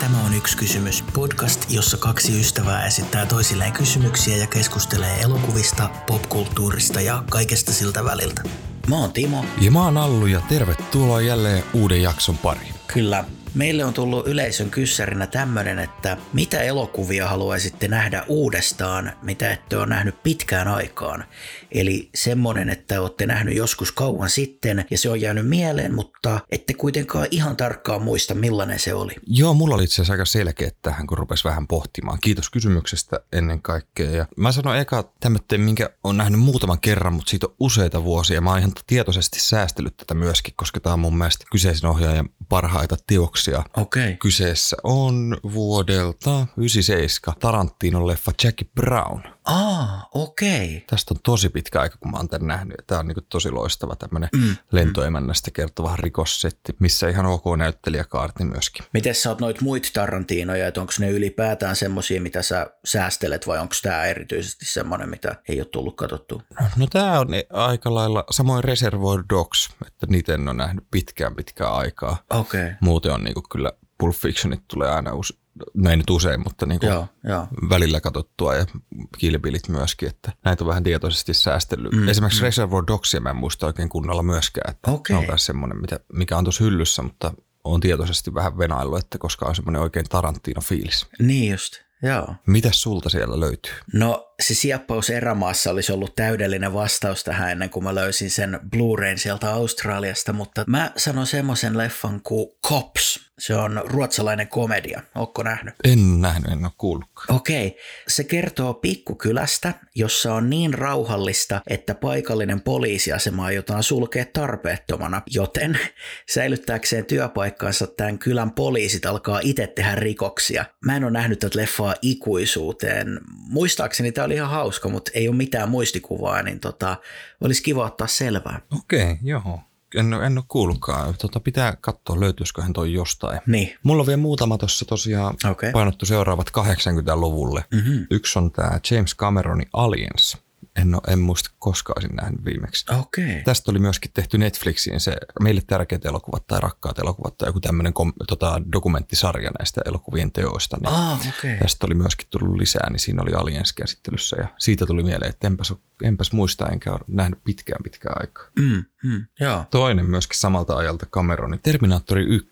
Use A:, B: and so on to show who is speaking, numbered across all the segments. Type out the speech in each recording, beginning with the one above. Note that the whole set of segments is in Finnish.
A: Tämä on yksi kysymys. Podcast, jossa kaksi ystävää esittää toisilleen kysymyksiä ja keskustelee elokuvista, popkulttuurista ja kaikesta siltä väliltä. Mä oon Timo.
B: Ja mä oon Allu ja tervetuloa jälleen uuden jakson pariin.
A: Kyllä, Meille on tullut yleisön kyssärinä tämmönen, että mitä elokuvia haluaisitte nähdä uudestaan, mitä ette ole nähnyt pitkään aikaan. Eli semmonen, että olette nähnyt joskus kauan sitten ja se on jäänyt mieleen, mutta ette kuitenkaan ihan tarkkaan muista millainen se oli.
B: Joo, mulla oli itse asiassa aika selkeä tähän, kun rupesi vähän pohtimaan. Kiitos kysymyksestä ennen kaikkea. Ja mä sanon eka tämmöinen, minkä on nähnyt muutaman kerran, mutta siitä on useita vuosia. Mä oon ihan tietoisesti säästellyt tätä myöskin, koska tämä on mun mielestä kyseisen ohjaajan parhaita teoksia.
A: Okei.
B: Kyseessä on vuodelta 97 Tarantinon leffa Jackie Brown.
A: Aa, okei.
B: Tästä on tosi pitkä aika, kun mä oon tämän nähnyt. Tämä on niin tosi loistava tämmöinen mm. lentoemännästä kertova rikossetti, missä ihan ok näyttelijäkaarti myöskin.
A: Miten sä oot noit muita Tarantinoja, että onko ne ylipäätään semmosia, mitä sä säästelet vai onko tämä erityisesti semmoinen, mitä ei ole tullut katsottua?
B: No tämä on aika lailla, samoin Reservoir Dogs, että niitä en ole nähnyt pitkään pitkään aikaa.
A: Okei. Okay.
B: Muuten on niin kyllä Pulp Fictionit tulee aina uusi, ei nyt usein, mutta niin kuin
A: Joo, joo.
B: välillä katsottua ja kilpilit myöskin, että näitä on vähän tietoisesti säästellyt.
A: Mm,
B: Esimerkiksi
A: mm.
B: Reservoir Dogsia mä en muista oikein kunnolla myöskään, että se on myös semmoinen, mitä, mikä on tuossa hyllyssä, mutta on tietoisesti vähän venaillut, että koska on semmoinen oikein Tarantino-fiilis.
A: Niin just, joo.
B: Mitäs sulta siellä löytyy?
A: No se sieppaus erämaassa olisi ollut täydellinen vastaus tähän ennen kuin mä löysin sen Blu-rayn sieltä Australiasta, mutta mä sanon semmoisen leffan kuin Cops. Se on ruotsalainen komedia. Ootko nähnyt?
B: En nähnyt, en ole kuullutkaan.
A: Okei. Se kertoo pikkukylästä, jossa on niin rauhallista, että paikallinen poliisiasema aiotaan sulkea tarpeettomana, joten säilyttääkseen työpaikkaansa tämän kylän poliisit alkaa itse tehdä rikoksia. Mä en ole nähnyt tätä leffaa ikuisuuteen. Muistaakseni tämä oli ihan hauska, mutta ei ole mitään muistikuvaa, niin tota, olisi kiva ottaa selvää.
B: Okei, joo. En, en ole kuullutkaan. Tota, pitää katsoa, löytyisiköhän toi jostain.
A: Niin.
B: Mulla on vielä muutama tuossa tosiaan
A: Okei.
B: painottu seuraavat 80-luvulle.
A: Mhm.
B: Yksi on tämä James Cameronin Aliens. En, ole, en muista koskaan olisin nähnyt viimeksi.
A: Okei.
B: Tästä oli myöskin tehty Netflixiin se meille tärkeät elokuvat tai rakkaat elokuvat tai joku tämmöinen kom, tota, dokumenttisarja näistä elokuvien teoista. Niin
A: Ah, okei.
B: Tästä oli myöskin tullut lisää, niin siinä oli Aliens käsittelyssä ja siitä tuli mieleen, että enpäs, enpäs muista enkä ole nähnyt pitkään pitkään aikaa.
A: Mm, mm, joo.
B: Toinen myöskin samalta ajalta Cameronin Terminaattori 1.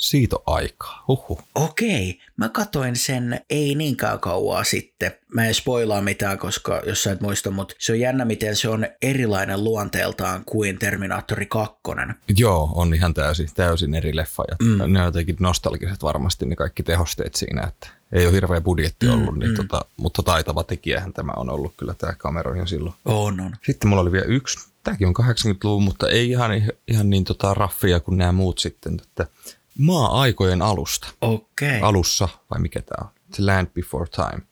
B: Siitä on aikaa. Huhhuh.
A: Okei, mä katoin sen ei niinkään kauaa sitten. Mä en spoilaa mitään, koska jos sä et muista, mutta se on jännä, miten se on erilainen luonteeltaan kuin Terminaattori 2.
B: Joo, on ihan täysin, täysin eri leffa. Ja mm. Ne on jotenkin nostalgiset varmasti ne kaikki tehosteet siinä, että ei ole hirveä budjetti ollut, niin tota, mutta taitava tekijähän tämä on ollut kyllä tämä Cameron jo silloin.
A: On, on.
B: Sitten mulla oli vielä yksi, tämäkin on 80-luvun, mutta ei ihan, ihan niin tota raffia kuin nämä muut sitten, että maa-aikojen alusta.
A: Okei.
B: Alussa, vai mikä tämä on? The Land Before Time.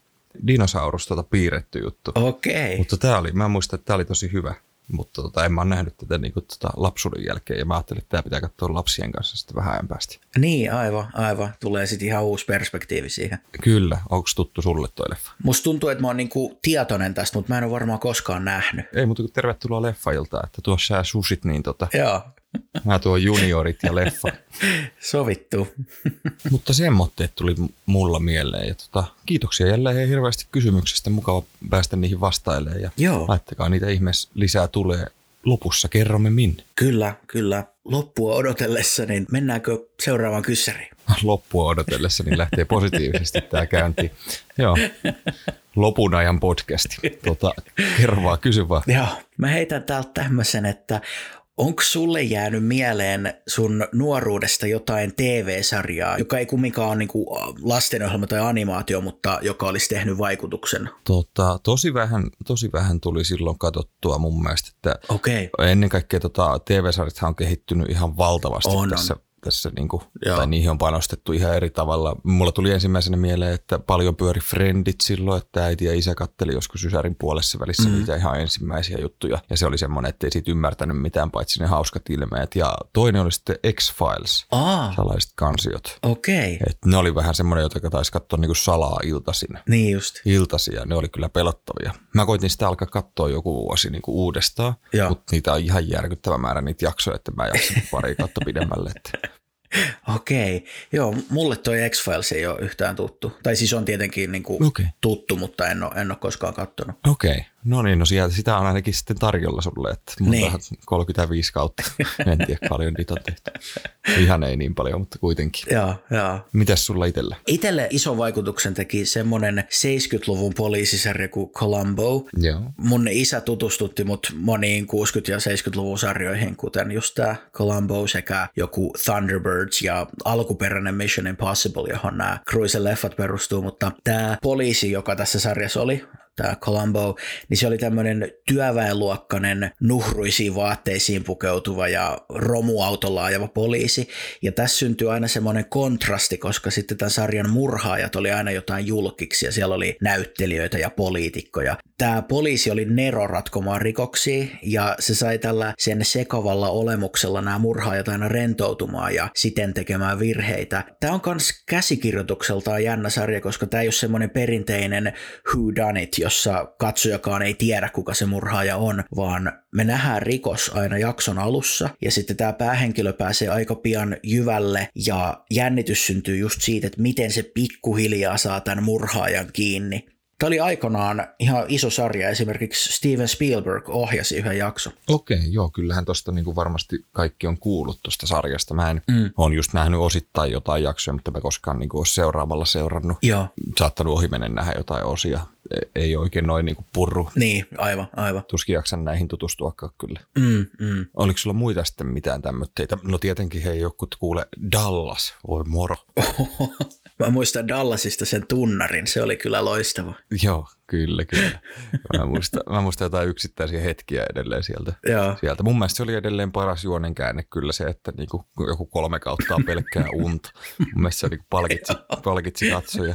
B: Dinosaurus tota piirretty juttu.
A: Okei.
B: Mutta tämä oli, mä muistan, että tämä oli tosi hyvä. Mutta tota, en mä ole nähnyt tätä niin tota, lapsuuden jälkeen ja mä ajattelin, että tämä pitää katsoa lapsien kanssa sitten vähän ajan päästä.
A: Niin, aivan, aivan. Tulee sitten ihan uusi perspektiivi siihen.
B: Kyllä, onko tuttu sulle toi leffa?
A: Musta tuntuu, että mä oon niinku tietoinen tästä, mutta mä en ole varmaan koskaan nähnyt.
B: Ei kuin tervetuloa leffailta, että tuossa sä susit, niin tota,
A: Joo,
B: mä tuon juniorit ja leffa.
A: sovittu.
B: Mutta semmoitteet tuli mulla mieleen ja tota, kiitoksia jälleen hirveästi kysymyksistä, mukava päästä niihin vastailemaan ja
A: Joo.
B: laittakaa niitä ihmeessä lisää tulee. Lopussa kerromme minne.
A: Kyllä, kyllä. Loppua odotellessa, niin mennäänkö seuraavaan kyssäriin?
B: Loppua odotellessa, niin lähtee positiivisesti tämä käynti. Joo, lopun ajan podcasti. Tota, kerro vaan, kysy vaan.
A: Joo, mä heitän täältä tämmöisen, että onko sulle jäänyt mieleen sun nuoruudesta jotain TV-sarjaa, joka ei kumminkaan ole niinku lastenohjelma tai animaatio, mutta joka olisi tehnyt vaikutuksen?
B: Tota, tosi, vähän, tosi vähän tuli silloin katsottua mun mielestä, että
A: okay.
B: ennen kaikkea tota, TV-sarjathan on kehittynyt ihan valtavasti
A: On, on.
B: Tässä, niinku,
A: Joo.
B: tai niihin on panostettu ihan eri tavalla. Mulla tuli ensimmäisenä mieleen, että paljon pyöri Friendit silloin, että äiti ja isä katteli joskus Ysärin puolessa välissä mm. niitä ihan ensimmäisiä juttuja. Ja se oli semmoinen, että ei siitä ymmärtänyt mitään paitsi ne hauskat ilmeet. Ja toinen oli sitten X-Files,
A: aa,
B: salaiset kansiot.
A: okei, okay.
B: Et ne oli vähän semmoinen, jota taisi katsoa niinku salaa iltaisin.
A: niin just.
B: Iltaisia, ne oli kyllä pelottavia. Mä koitin sitä alkaa katsoa joku vuosi niinku uudestaan,
A: Joo.
B: mutta niitä on ihan järkyttävä määrä niitä jaksoja, että mä jaksan pari kautta pidemmälle. Että
A: Okei. Joo, mulle toi X-Files ei ole yhtään tuttu. Tai siis on tietenkin niin kuin
B: Okei.
A: tuttu, mutta en ole, en ole koskaan katsonut.
B: Okei, no niin, no sieltä sitä on ainakin sitten tarjolla sulle, että
A: Niin.
B: niin. 35 kautta, en tiedä paljon niitä on tehty. Ihan ei niin paljon, mutta kuitenkin.
A: Joo, joo.
B: Mitäs sulla itsellä?
A: Itelle ison vaikutuksen teki semmoinen 70-luvun poliisisarja kuin Columbo.
B: Joo.
A: Mun isä tutustutti mut moniin 60- ja 70-luvun sarjoihin, kuten just tämä Columbo sekä joku Thunderbirds ja alkuperäinen Mission Impossible, johon nämä Cruisen leffat perustuu, mutta tämä poliisi, joka tässä sarjassa oli, tämä Columbo, niin se oli tämmöinen työväenluokkainen, nuhruisiin vaatteisiin pukeutuva ja romuautolla ajava poliisi. Ja tässä syntyy aina semmoinen kontrasti, koska sitten tämän sarjan murhaajat oli aina jotain julkiksi ja siellä oli näyttelijöitä ja poliitikkoja. Tämä poliisi oli Nero ratkomaan rikoksia ja se sai tällä sen sekavalla olemuksella nämä murhaajat aina rentoutumaan ja siten tekemään virheitä. Tämä on myös käsikirjoitukseltaan jännä sarja, koska tämä ei ole semmoinen perinteinen who done it, jossa katsojakaan ei tiedä, kuka se murhaaja on, vaan me nähdään rikos aina jakson alussa ja sitten tämä päähenkilö pääsee aika pian jyvälle ja jännitys syntyy just siitä, että miten se pikkuhiljaa saa tämän murhaajan kiinni. Tämä oli aikanaan ihan iso sarja, esimerkiksi Steven Spielberg ohjasi yhden jakson.
B: Okei, joo, kyllähän tuosta niinku varmasti kaikki on kuullut tuosta sarjasta. Mä en
A: Mm.
B: on just nähnyt osittain jotain jaksoja, mutta mä koskaan niinku ole seuraavalla seurannut.
A: Joo,
B: Saattanut ohimennen nähdä jotain osia. E- Ei oikein noin niinku purru.
A: niin, aivan, aivan.
B: Tuskin jaksan näihin tutustuakaan kyllä.
A: Mm, mm.
B: Oliko sulla muita sitten mitään tämmöitteitä? No tietenkin hei jokut kuule Dallas, voi moro.
A: Mä muistan Dallasista sen tunnarin, se oli kyllä loistava.
B: Joo, kyllä, kyllä. Mä muistan, mä muistan jotain yksittäisiä hetkiä edelleen sieltä.
A: Joo,
B: sieltä. Mun mielestä se oli edelleen paras juonen käänne kyllä se, että niinku joku kolme kautta on pelkkää unta. Mun mielestä se niinku palkitsi, palkitsi katsoja.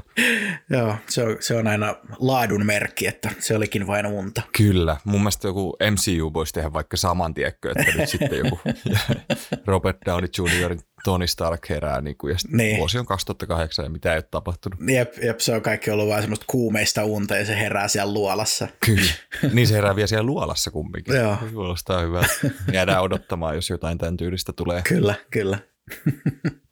A: joo se, on, se on aina laadun merkki, että se olikin vain unta.
B: Kyllä. Mun mielestä joku MCU voisi tehdä vaikka saman tiekkö, että nyt sitten joku Robert Downey Jr. Tony Stark herää niin kuin, ja sitten
A: niin.
B: vuosi on 2008 ja mitä ei ole tapahtunut.
A: Jep, jep, se on kaikki ollut vain semmoista kuumeista unta ja se herää siellä luolassa.
B: Kyllä. niin se herää vielä siellä luolassa kumminkin.
A: Joo.
B: Kuulostaa hyvältä. Jäädään odottamaan, jos jotain tämän tyylistä tulee.
A: Kyllä, kyllä.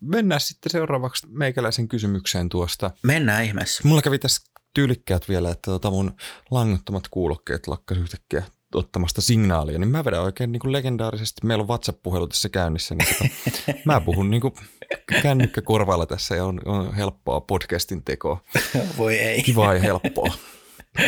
B: Mennään sitten seuraavaksi meikäläisen kysymykseen tuosta.
A: Mennään ihmeessä.
B: Mulla kävi tässä tyylikkäät vielä, että tota mun langattomat kuulokkeet lakkas yhtäkkiä ottamasta signaalia, niin mä vedän oikein niin kuin legendaarisesti, meillä on WhatsApp-puhelu tässä käynnissä, niin tota, mä puhun niin kuin kännykkä korvalla tässä ja on, on helppoa podcastin tekoa.
A: Voi ei.
B: Kivaa ja helppoa.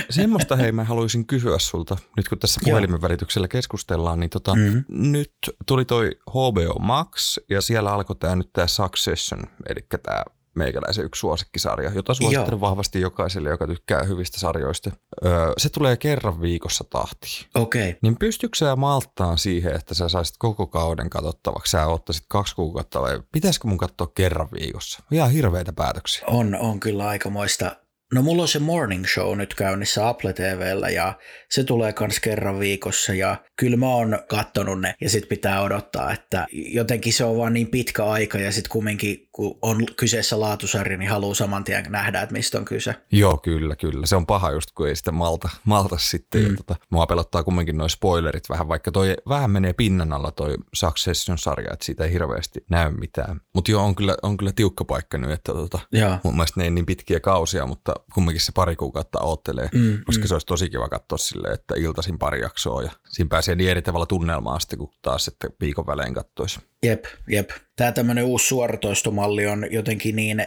B: Semmoista hei mä haluaisin kysyä sulta, nyt kun tässä puhelimen välityksellä keskustellaan, niin tota,
A: Mhm.
B: mm-hmm. nyt tuli toi HBO Max ja siellä alkoi tämä nyt tämä Succession, eli tämä meikäläisen yksi suosikkisarja, jota suosittelen
A: Joo.
B: vahvasti jokaiselle, joka tykkää hyvistä sarjoista. Öö, se tulee kerran viikossa tahtiin.
A: Okei. Okay.
B: Niin pystytkö sä malttaan siihen, että sä saisit koko kauden katsottavaksi, sä ottaisit kaksi kuukautta vai pitäisikö mun katsoa kerran viikossa? Ihan hirveitä päätöksiä.
A: On, on kyllä aikamoista. No mulla on se morning show nyt käynnissä Apple TVllä ja se tulee kans kerran viikossa ja kyllä mä oon kattonut ne ja sit pitää odottaa, että jotenkin se on vaan niin pitkä aika ja sit kumminkin kun on kyseessä laatusarja, niin haluaa saman tien nähdä, että mistä on kyse.
B: Joo, kyllä, kyllä. Se on paha just, kun ei sitä malta, malta sitten. Mm. Ja tota, mua pelottaa kumminkin noin spoilerit vähän, vaikka toi vähän menee pinnan alla toi Succession-sarja, että siitä ei hirveästi näy mitään. Mutta joo, on kyllä, on kyllä tiukka paikka nyt, että tota, mun mielestä ne ei niin pitkiä kausia, mutta kumminkin se pari kuukautta oottelee,
A: Mm,
B: koska se olisi tosi kiva katsoa silleen, että iltaisin pari jaksoa ja siinä pääsee niin eri tavalla tunnelmaan sitten, kun taas sitten viikon välein kattoisi.
A: Jep, jep. Tämä tämmöinen uusi suoratoistomalli on jotenkin niin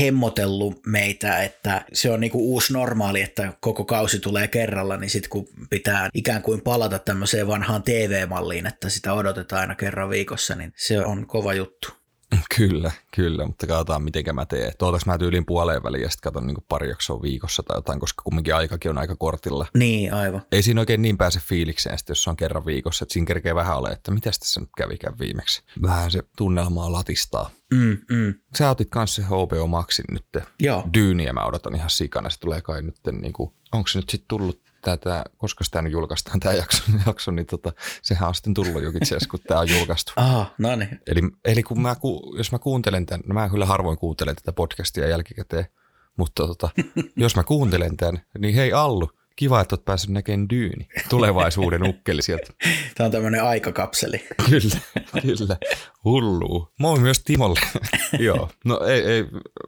A: hemmotellut meitä, että se on niinku uusi normaali, että koko kausi tulee kerralla, niin sitten kun pitää ikään kuin palata tämmöiseen vanhaan TV-malliin, että sitä odotetaan aina kerran viikossa, niin se on kova juttu.
B: Kyllä, kyllä, mutta katsotaan miten mä teen. Toivottavasti mä tyylin puoleen väliin ja sitten katon niin pari jaksoa viikossa tai jotain, koska kumminkin aikakin on aika kortilla.
A: Niin, aivan.
B: Ei siinä oikein niin pääse fiilikseen, sitten, jos se on kerran viikossa, että siinä kerkee vähän ole, että mitä tässä nyt kävikään viimeksi. Vähän se tunnelmaa latistaa.
A: Mm, mm.
B: Sä otit kanssa se HBO Maxin nyt.
A: Joo.
B: Dyyniä mä odotan ihan sikana. Se tulee kai nyt, niin kuin, onko se nyt sitten tullut tätä, koska sitä nyt julkaistaan tämä jakso, jakso niin tota, sehän on sitten tullut jokin itse asiassa, kun tämä on julkaistu.
A: Aha, no niin.
B: Eli, eli kun mä, ku- jos mä kuuntelen tämän, no mä kyllä harvoin kuuntelen tätä podcastia jälkikäteen, mutta tota, jos mä kuuntelen tämän, niin hei Allu, Kiva, että oot päässyt näkemään dyyni. Tulevaisuuden ukkeli sieltä.
A: Tämä on tämmöinen aikakapseli.
B: Kyllä, kyllä. Hullu. Moi myös Timolle. Joo. No ei, ei,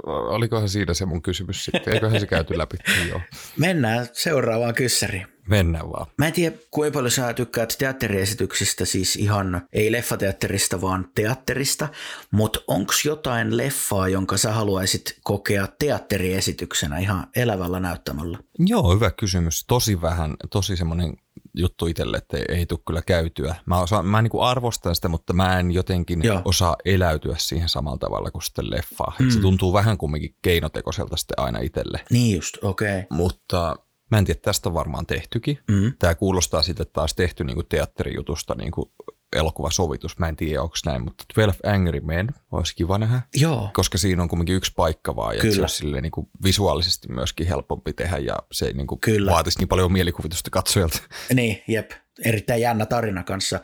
B: olikohan siinä se mun kysymys sitten. Eiköhän se käyty läpi. Joo.
A: Mennään seuraavaan kyssäriin.
B: Mennään vaan.
A: Mä en tiedä, kuinka paljon sä tykkäät teatteriesityksistä, siis ihan ei leffateatterista, vaan teatterista, mutta onko jotain leffaa, jonka sä haluaisit kokea teatteriesityksenä ihan elävällä näyttämällä?
B: Joo, hyvä kysymys. Tosi vähän, tosi semmoinen juttu itselle, että ei, ei tule kyllä käytyä. Mä, osaan, mä niin kuin arvostan sitä, mutta mä en jotenkin Joo. osaa eläytyä siihen samalla tavalla kuin sitten leffaa. Mm. Se tuntuu vähän kumminkin keinotekoiselta sitten aina itselle.
A: Niin just, okei. Okay.
B: Mutta Mä en tiedä, tästä on varmaan tehtykin. Mm. Tämä kuulostaa sitten, että taas tehty niin kuin teatterijutusta niin kuin elokuvasovitus. Mä en tiedä, onko näin, mutta 12 Angry Men olisi kiva nähdä.
A: Joo.
B: Koska siinä on kuitenkin yksi paikka vaan ja se olisi silleen, niin kuin visuaalisesti myöskin helpompi tehdä ja se ei niin kuin Kyllä. vaatisi niin paljon mielikuvitusta katsojalta.
A: Niin, jep. Erittäin jännä tarina kanssa.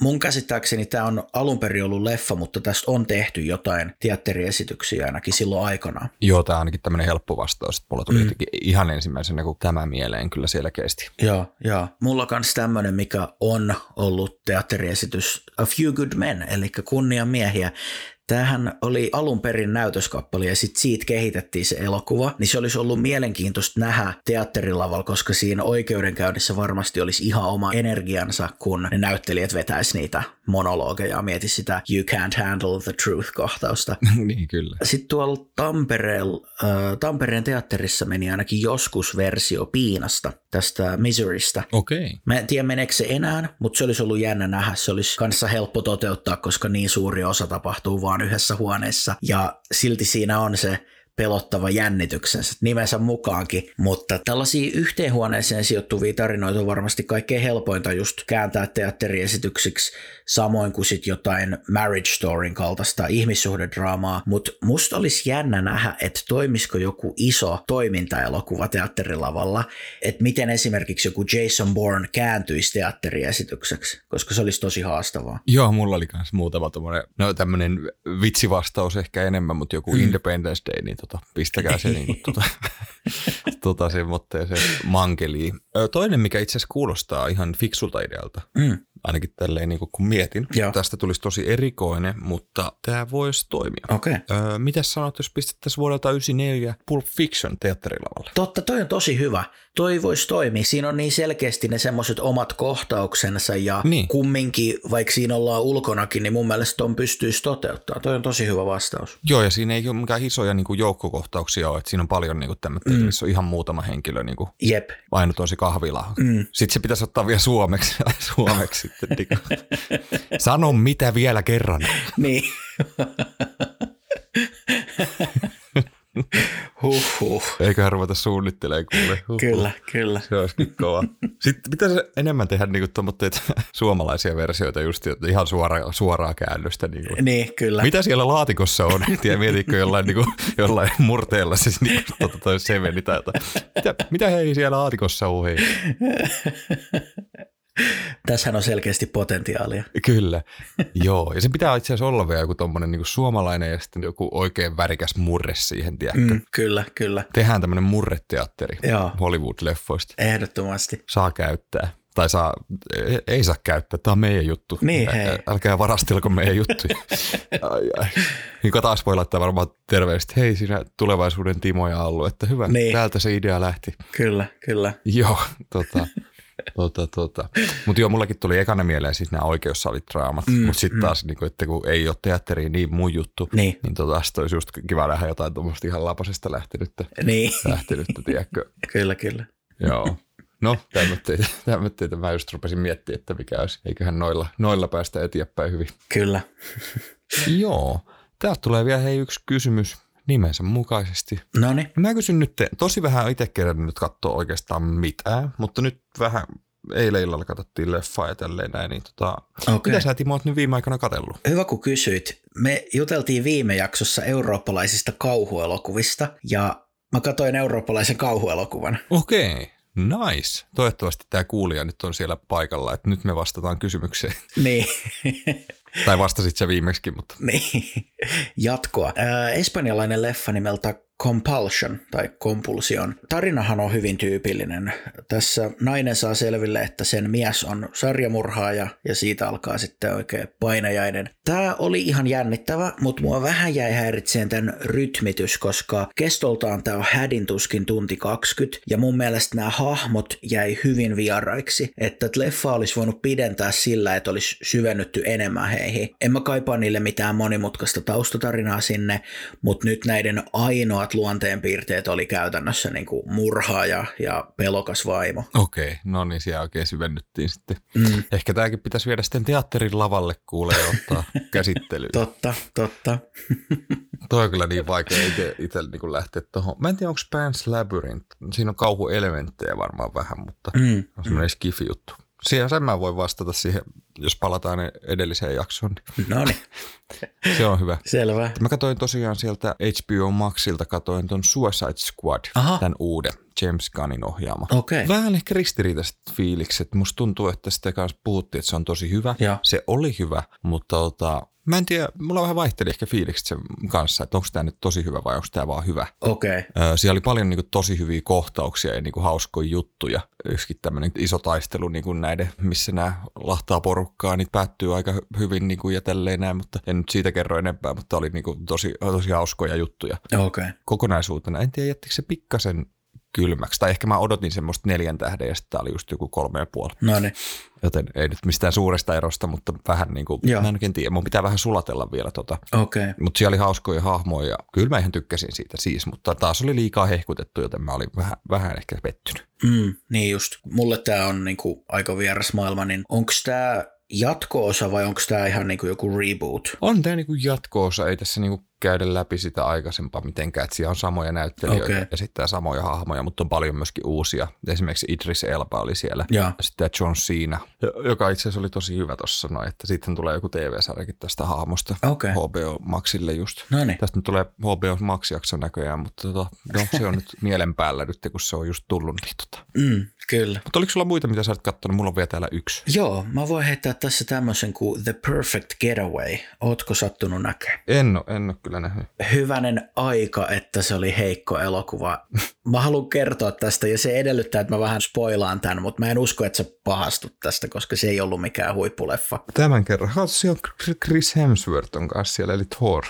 A: Mun käsittääkseni tämä on alun perin ollut leffa, mutta tästä on tehty jotain teatteriesityksiä ainakin silloin aikana.
B: Joo, tämä on ainakin tämmöinen helppo vastaus. Mulla tuli mm. ihan ensimmäisenä kuin tämä mieleen kyllä selkeästi.
A: Joo, joo. Mulla on myös tämmöinen, mikä on ollut teatteriesitys A Few Good Men, eli kunnia miehiä. Tämähän oli alun perin näytöskappale ja sitten siitä kehitettiin se elokuva, niin se olisi ollut mielenkiintoista nähdä teatterilavalla, koska siinä oikeudenkäynnissä varmasti olisi ihan oma energiansa, kun ne näyttelijät vetäisi niitä monologeja ja mieti sitä You can't handle the truth-kohtausta.
B: niin kyllä.
A: Sitten tuolla Tampereen, äh, Tampereen teatterissa meni ainakin joskus versio Piinasta, tästä Miserystä.
B: Okei. Okay.
A: Mä en tiedä meneekö se enää, mutta se olisi ollut jännä nähdä. Se olisi kanssa helppo toteuttaa, koska niin suuri osa tapahtuu vaan yhdessä huoneessa. Ja silti siinä on se pelottava jännityksensä nimensä mukaankin, mutta tällaisia yhteenhuoneeseen sijoittuvia tarinoita on varmasti kaikkein helpointa just kääntää teatteriesityksiksi, samoin kuin sit jotain Marriage Storyn kaltaista ihmissuhdedraamaa, mutta musta olisi jännä nähdä, että toimisiko joku iso toimintaelokuva teatterilavalla, että miten esimerkiksi joku Jason Bourne kääntyisi teatteriesitykseksi, koska se olisi tosi haastavaa.
B: Joo, mulla oli myös muutama no tämmöinen vitsivastaus ehkä enemmän, mutta joku mm. Independence Day, niin tota, pistäkää se, niin tota, tota, se, mutta se mankeli. Toinen, mikä itse asiassa kuulostaa ihan fiksulta idealta, mm. Ainakin tälleen niin kuin, kun mietin. Joo. Tästä tulisi tosi erikoinen, mutta tämä voisi toimia.
A: Okay.
B: Öö, Mitäs sanot, jos pistettäisiin vuodelta 94 Pulp Fiction teatterilavalle?
A: Totta, toi on tosi hyvä. Toi voisi toimia. Siinä on niin selkeästi ne semmoiset omat kohtauksensa ja niin. kumminkin, vaikka siinä ollaan ulkonakin, niin mun mielestä on pystyisi toteuttaa. Toi on tosi hyvä vastaus.
B: Joo, ja siinä ei ole mikään isoja niin kuin joukkokohtauksia ole, että siinä on paljon niin kuin tämmöitä, mm. missä on ihan muutama henkilö niin kuin
A: Jep.
B: ainut on se kahvila. Mm. Sitten se pitäisi ottaa vielä suomeksi, suomeksi sitten. Niin kuin. Sano mitä vielä kerran.
A: niin. Huhhuh.
B: Eiköhän ruveta suunnittelemaan kuule. Huhhuh.
A: Kyllä, kyllä.
B: Se olisikin kova. Sitten pitäisi enemmän tehdä niinku suomalaisia versioita, just ihan suora, suoraa käännöstä. Niinku.
A: Niin, kyllä.
B: Mitä siellä laatikossa on? Tiedä, mietitkö jollain, niinku, jollain murteella siis niinku, tota, toi seveni tai jotain. Mitä, mitä hei siellä laatikossa on hei?
A: Tässähän on selkeästi potentiaalia.
B: Kyllä, joo. Ja se pitää itse asiassa olla vielä joku tommonen niin suomalainen ja sitten joku oikein värikäs murre siihen, tiedätkö? Mm,
A: kyllä, kyllä.
B: Tehdään tämmöinen murreteatteri joo. Hollywood-leffoista.
A: Ehdottomasti.
B: Saa käyttää. Tai saa, ei saa käyttää, tämä on meidän juttu.
A: Niin, hei.
B: Älkää varastelko meidän juttu. ai, ai. Niin taas voi laittaa varmaan terveesti, hei sinä tulevaisuuden Timo ja Allu, että hyvä, niin. täältä se idea lähti.
A: Kyllä, kyllä.
B: Joo, tota, tota, tota. Mutta joo, mullakin tuli ekana mieleen siis nämä oikeussalitraamat, mm, mutta sitten mm. taas, niin kun, että kun ei ole teatteriin niin mun juttu, niin, niin tota, sitten olisi just kiva nähdä jotain tuommoista ihan lapasesta lähtenyttä,
A: niin.
B: lähtenyttä tiedätkö?
A: kyllä, kyllä.
B: Joo. No, tämmöitteitä, tämmöitteitä mä just rupesin miettimään, että mikä olisi, eiköhän noilla, noilla päästä eteenpäin hyvin.
A: Kyllä.
B: joo. Täältä tulee vielä hei yksi kysymys nimensä mukaisesti.
A: No niin.
B: Mä kysyn nyt, tosi vähän itse kerran nyt katsoa oikeastaan mitään, mutta nyt vähän eilen illalla katsottiin leffaa ja tälleen näin, niin tota, okay. mitä sä Timo oot nyt viime aikana katsellut?
A: Hyvä kun kysyit. Me juteltiin viime jaksossa eurooppalaisista kauhuelokuvista ja mä katsoin eurooppalaisen kauhuelokuvan.
B: Okei. Okay. Nice. Toivottavasti tämä kuulija nyt on siellä paikalla, että nyt me vastataan kysymykseen.
A: Niin.
B: tai vastasit se viimeksi, mutta.
A: Niin. Jatkoa. Äh, espanjalainen leffa nimeltä Compulsion tai Compulsion. Tarinahan on hyvin tyypillinen. Tässä nainen saa selville, että sen mies on sarjamurhaaja ja siitä alkaa sitten oikein painajainen. Tämä oli ihan jännittävä, mutta mua vähän jäi häiritseen tämän rytmitys, koska kestoltaan tämä on hädin tuskin tunti 20 ja mun mielestä nämä hahmot jäi hyvin vieraiksi, että leffa olisi voinut pidentää sillä, että olisi syvennytty enemmän heihin. En mä kaipaa niille mitään monimutkaista taustatarinaa sinne, mutta nyt näiden ainoat luonteenpiirteet oli käytännössä niin kuin murhaaja ja pelokas vaimo.
B: Okei, okay, no niin, siellä oikein syvennyttiin sitten. Mm. Ehkä tämäkin pitäisi viedä sitten teatterin lavalle kuulee ottaa käsittelyyn.
A: totta, totta.
B: Toi on kyllä niin vaikea itse niin lähteä tuohon. Mä en tiedä, onko Pan's Labyrinth. Siinä on kauhuelementtejä varmaan vähän, mutta mm. on semmoinen mm. skifi-juttu. Siihen sen mä voin vastata siihen, jos palataan edelliseen jaksoon.
A: No niin.
B: Se on hyvä.
A: Selvä.
B: Mä katsoin tosiaan sieltä HBO Maxilta, katsoin ton Suicide Squad, Aha. tämän uuden James Gunnin ohjaama.
A: Okay.
B: Vähän ehkä ristiriitaiset fiilikset. Musta tuntuu, että sitä kanssa puhuttiin, että se on tosi hyvä. Ja. Se oli hyvä, mutta tota, Mä en tiedä, mulla vähän vaihteli ehkä fiilikset sen kanssa, että onko tämä nyt tosi hyvä vai onko tämä vaan hyvä.
A: Okei. Okay.
B: Siellä oli paljon niin kuin, tosi hyviä kohtauksia ja niin kuin, hauskoja juttuja. Yksikin tämmöinen iso taistelu niin kuin näiden, missä nämä lahtaa porukkaa, niin päättyy aika hyvin niin kuin, ja tälleen näin, mutta en nyt siitä kerro enempää, mutta oli niin kuin, tosi, tosi hauskoja juttuja.
A: Okay.
B: Kokonaisuutena. En tiedä, jättikö se pikkasen kylmäksi. Tai ehkä mä odotin semmoista neljän tähden ja sitten oli just joku kolme ja puoli.
A: No niin.
B: Joten ei nyt mistään suuresta erosta, mutta vähän niin kuin, Joo. mä en tiedä, mun pitää vähän sulatella vielä tota.
A: Okei. Okay.
B: Mutta siellä oli hauskoja hahmoja ja kyllä mä ihan tykkäsin siitä siis, mutta taas oli liikaa hehkutettu, joten mä olin vähän, vähän ehkä pettynyt.
A: Mm, niin just. Mulle tämä on niinku aika vieras maailma, niin onko tämä jatko-osa vai onko tämä ihan niinku joku reboot?
B: On tämä niinku jatko-osa, ei tässä niinku käydä läpi sitä aikaisempaa mitenkään, että siellä on samoja näyttelijöitä okay. ja sitten samoja hahmoja, mutta on paljon myöskin uusia. Esimerkiksi Idris Elba oli siellä ja, ja sitten John Cena, joka itse asiassa oli tosi hyvä tuossa, no, että sitten tulee joku TV-sarjakin tästä hahmosta okay. HBO Maxille just.
A: Noniin.
B: Tästä nyt tulee HBO Max-jakso näköjään, mutta tota, no, se on nyt mielen päällä nyt, kun se on just tullut. Niin, tota.
A: mm, kyllä.
B: Mutta oliko sulla muita, mitä sä oot katsonut? Mulla on vielä täällä yksi.
A: Joo, mä voin heittää tässä tämmöisen kuin The Perfect Getaway. Ootko sattunut näkemään?
B: En ole, en ole kyllä nähnyt.
A: Hyvänen aika, että se oli heikko elokuva. Mä haluan kertoa tästä ja se edellyttää, että mä vähän spoilaan tämän, mutta mä en usko, että sä pahastut tästä, koska se ei ollut mikään huippuleffa.
B: Tämän kerran. Siellä Chris Hemsworth on kanssa siellä, eli Thor.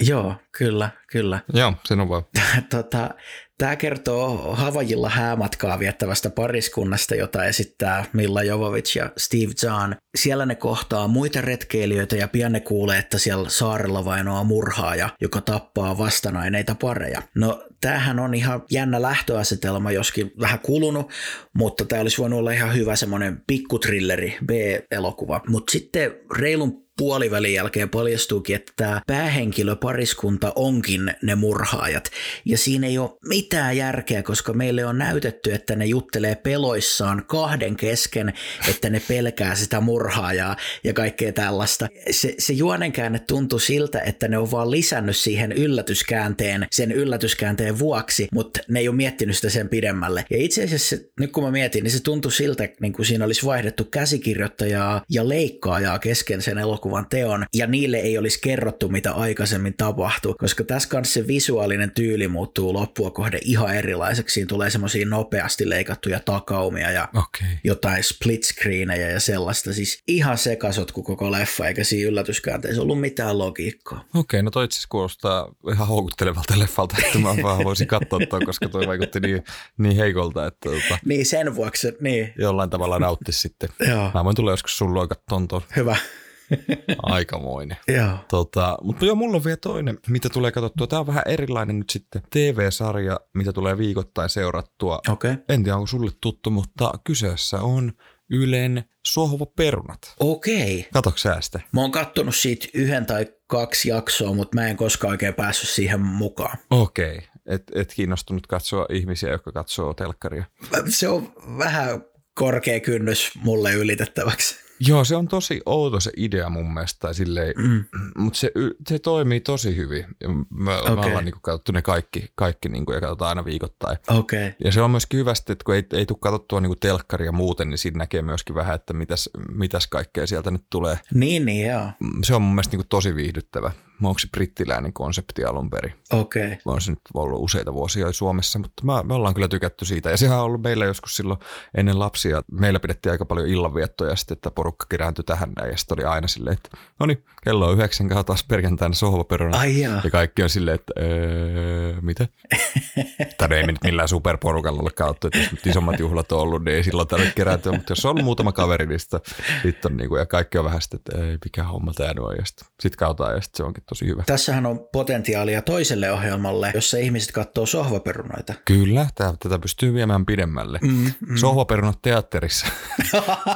A: Joo, kyllä, kyllä.
B: Joo, sen on vaan.
A: tota, Tämä kertoo Havajilla häämatkaa viettävästä pariskunnasta, jota esittää Milla Jovovich ja Steve Zahn. Siellä ne kohtaa muita retkeilijöitä ja pian ne kuulee, että siellä saarella vainoaa murhaaja, joka tappaa vastanaineita pareja. No tämähän on ihan jännä lähtöasetelma, joskin vähän kulunut, mutta tämä olisi voinut olla ihan hyvä semmoinen pikkutrilleri B-elokuva. Mutta sitten reilun puolivälin jälkeen paljastuukin, että tämä päähenkilöpariskunta onkin ne murhaajat. Ja siinä ei ole mitään järkeä, koska meille on näytetty, että ne juttelee peloissaan kahden kesken, että ne pelkää sitä murhaajaa ja kaikkea tällaista. Se, se juonenkäänne tuntui siltä, että ne on vaan lisännyt siihen yllätyskäänteen sen yllätyskäänteen vuoksi, mutta ne ei ole miettinyt sitä sen pidemmälle. Ja itse asiassa nyt kun mä mietin, niin se tuntui siltä, niin kuin siinä olisi vaihdettu käsikirjoittajaa ja leikkaajaa kesken sen elokuvan elokuvan teon, ja niille ei olisi kerrottu, mitä aikaisemmin tapahtui, koska tässä kanssa se visuaalinen tyyli muuttuu loppua kohde ihan erilaiseksi. Siinä tulee semmoisia nopeasti leikattuja takaumia ja okay. jotain split screenejä ja sellaista. Siis ihan sekasotku koko leffa, eikä siinä yllätyskäänteissä ollut mitään logiikkaa.
B: Okei, okay, no toi itse kuulostaa ihan houkuttelevalta leffalta, että mä vaan voisin katsoa toi, koska toi vaikutti niin, niin heikolta. Että tota,
A: niin sen vuoksi, niin.
B: Jollain tavalla nauttisi sitten. Joo. Mä voin tulla joskus sun luo katsoa
A: Hyvä.
B: Aikamoinen.
A: Joo.
B: Tota, mutta joo, mulla on vielä toinen, mitä tulee katsottua. Tämä on vähän erilainen nyt sitten TV-sarja, mitä tulee viikoittain seurattua.
A: Okei. Okay.
B: En tiedä, onko sulle tuttu, mutta kyseessä on Ylen Suohuva perunat.
A: Okei. Okay.
B: Katokö säästä?
A: Mä oon kattonut siitä yhden tai kaksi jaksoa, mutta mä en koskaan oikein päässyt siihen mukaan.
B: Okei. Okay. Et, et kiinnostunut katsoa ihmisiä, jotka katsoo telkkaria?
A: Se on vähän korkea kynnys mulle ylitettäväksi.
B: Joo, se on tosi outo se idea mun mielestä, silleen, mm. mutta se, se toimii tosi hyvin. Me, okay. me ollaan niinku katsottu ne kaikki, kaikki niinku, ja katsotaan aina viikoittain.
A: Okay.
B: Ja se on myöskin hyvä, että kun ei, ei tule katsottua niinku telkkaria muuten, niin siinä näkee myöskin vähän, että mitäs, mitäs kaikkea sieltä nyt tulee.
A: Niin, niin joo.
B: Se on mun mielestä niinku tosi viihdyttävä. Onko se brittiläinen konsepti alun perin.
A: Okei. Okay.
B: On se nyt ollut useita vuosia Suomessa, mutta mä, me ollaan kyllä tykätty siitä. Ja sehän on ollut meillä joskus silloin ennen lapsia. Meillä pidettiin aika paljon illanviettoja sitten, että porukka kerääntyi tähän näin. Ja sitten oli aina silleen, että no niin, kello on yhdeksän taas perjantaina sohvaperuna.
A: Ai jaa.
B: Ja kaikki on silleen, että öö, mitä? tai ei nyt millään superporukalla ole kautta, että jos nyt isommat juhlat on ollut, niin ei silloin tarvitse kerääntyä. Mutta jos on muutama kaveri, niin sitten sit on niin kuin, ja kaikki on vähän sitten, että ei, mikä homma tämä on. Ja sitten sit kautaan ja sitten se onkin tosi hyvä.
A: Tässähän on potentiaalia toiselle ohjelmalle, jossa ihmiset katsoo sohvaperunoita.
B: Kyllä, tää, tätä pystyy viemään pidemmälle. Mm, mm. Sohvaperunat teatterissa.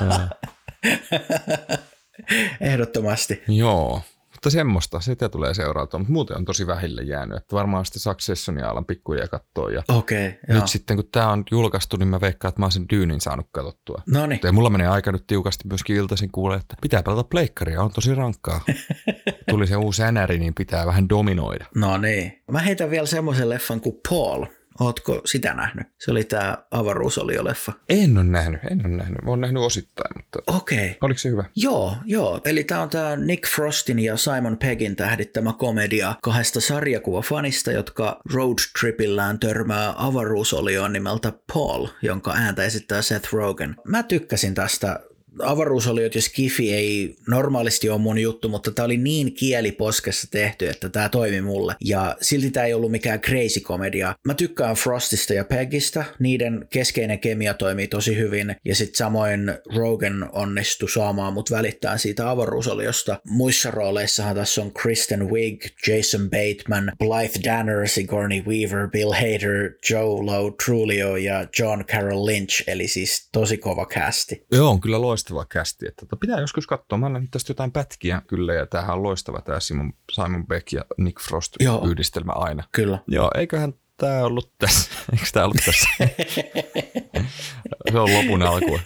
A: Ehdottomasti.
B: Joo, mutta semmoista, sitä tulee seurautua, mutta muuten on tosi vähille jäänyt, että varmaan sitten Successionia alan pikkuja katsoa. Ja
A: Okei, okay,
B: nyt sitten kun tämä on julkaistu, niin mä veikkaan, että mä oon sen Dyynin saanut katsottua.
A: No niin.
B: Ja mulla menee aika nyt tiukasti myöskin iltaisin kuulee, että pitää pelata pleikkaria, on tosi rankkaa. Tuli se uusi NR, niin pitää vähän dominoida.
A: No niin. Mä heitän vielä semmoisen leffan kuin Paul. Ootko sitä nähnyt? Se oli tämä avaruusolio-leffa.
B: En ole nähnyt, en ole nähnyt. Olen nähnyt osittain, mutta
A: Okei. Okay.
B: oliko se hyvä?
A: Joo, joo. Eli tämä on tämä Nick Frostin ja Simon Peggin tähdittämä komedia kahdesta sarjakuvafanista, jotka roadtripillään törmää avaruusolioon nimeltä Paul, jonka ääntä esittää Seth Rogen. Mä tykkäsin tästä avaruusoliot ja skifi ei normaalisti ole mun juttu, mutta tämä oli niin kieliposkessa tehty, että tämä toimi mulle. Ja silti tämä ei ollut mikään crazy komedia. Mä tykkään Frostista ja Peggistä, niiden keskeinen kemia toimii tosi hyvin, ja sitten samoin Rogan onnistui saamaan mut välittää siitä avaruusoliosta. Muissa rooleissahan tässä on Kristen Wiig, Jason Bateman, Blythe Danner, Sigourney Weaver, Bill Hader, Joe Lowe, Trulio ja John Carroll Lynch, eli siis tosi kova casti.
B: Joo, on kyllä loistava kästi. Että tota, pitää joskus katsoa. Mä annan tästä jotain pätkiä kyllä, ja tämähän on loistava tämä Simon, Simon Beck ja Nick Frost
A: Joo.
B: yhdistelmä aina.
A: Kyllä.
B: Joo, eiköhän tämä ollut tässä. Eikö tämä ollut tässä? se on lopun alku.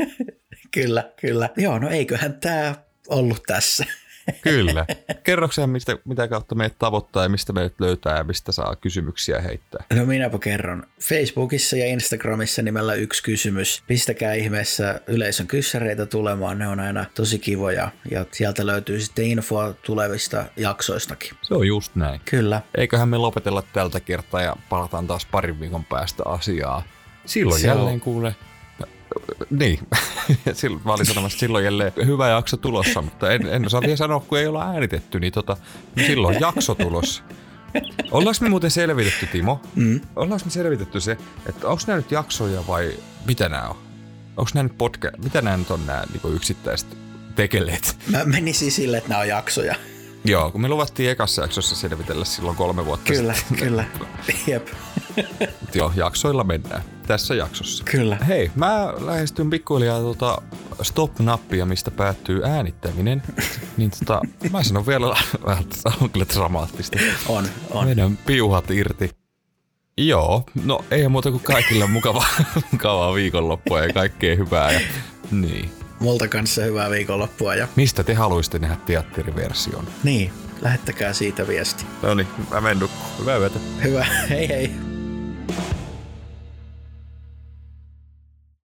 A: Kyllä, kyllä. Joo, no eiköhän tämä ollut tässä.
B: Kyllä. Kerroksä, mistä, mitä kautta meidät tavoittaa ja mistä meidät löytää ja mistä saa kysymyksiä heittää?
A: No minäpä kerron. Facebookissa ja Instagramissa nimellä yksi kysymys. Pistäkää ihmeessä yleisön kyssäreitä tulemaan, ne on aina tosi kivoja ja sieltä löytyy sitten infoa tulevista jaksoistakin.
B: Se on just näin.
A: Kyllä.
B: Eiköhän me lopetella tältä kertaa ja palataan taas parin viikon päästä asiaa. Silloin
A: Se on-
B: jälleen kuule. Niin, silloin, mä olin sanomassa, silloin jälleen hyvä jakso tulossa, mutta en, en osaa vielä sanoa, kun ei olla äänitetty, niin tota, silloin jakso tulossa. Ollaanko me muuten selvitetty, Timo?
A: Mm.
B: Ollaanko me selvitetty se, että onko nämä nyt jaksoja vai mitä nämä on? Onko nämä nyt podcast, mitä nämä nyt on nämä niin yksittäiset tekeleet?
A: Mä menisin sille, että nämä on jaksoja.
B: Joo, kun me luvattiin ekassa jaksossa selvitellä silloin kolme vuotta
A: Kyllä,
B: sitten.
A: kyllä. Jep.
B: Joo, jaksoilla mennään. Tässä jaksossa.
A: Kyllä.
B: Hei, mä lähestyn pikkuhiljaa tuota stop-nappia, mistä päättyy äänittäminen. niin tota, mä sanon vielä vähän, että on kyllä dramaattista.
A: On, on.
B: Meidän piuhat irti. Joo, no ei muuta kuin kaikille mukavaa, mukavaa viikonloppua ja kaikkea hyvää. Ja, niin.
A: Multa kanssa hyvää viikonloppua ja
B: Mistä te haluaisitte nähdä teatteriversion?
A: niin, lähettäkää siitä viesti.
B: No niin, mä menen nukkumaan. Hyvää yötä.
A: Hyvä, hei hei.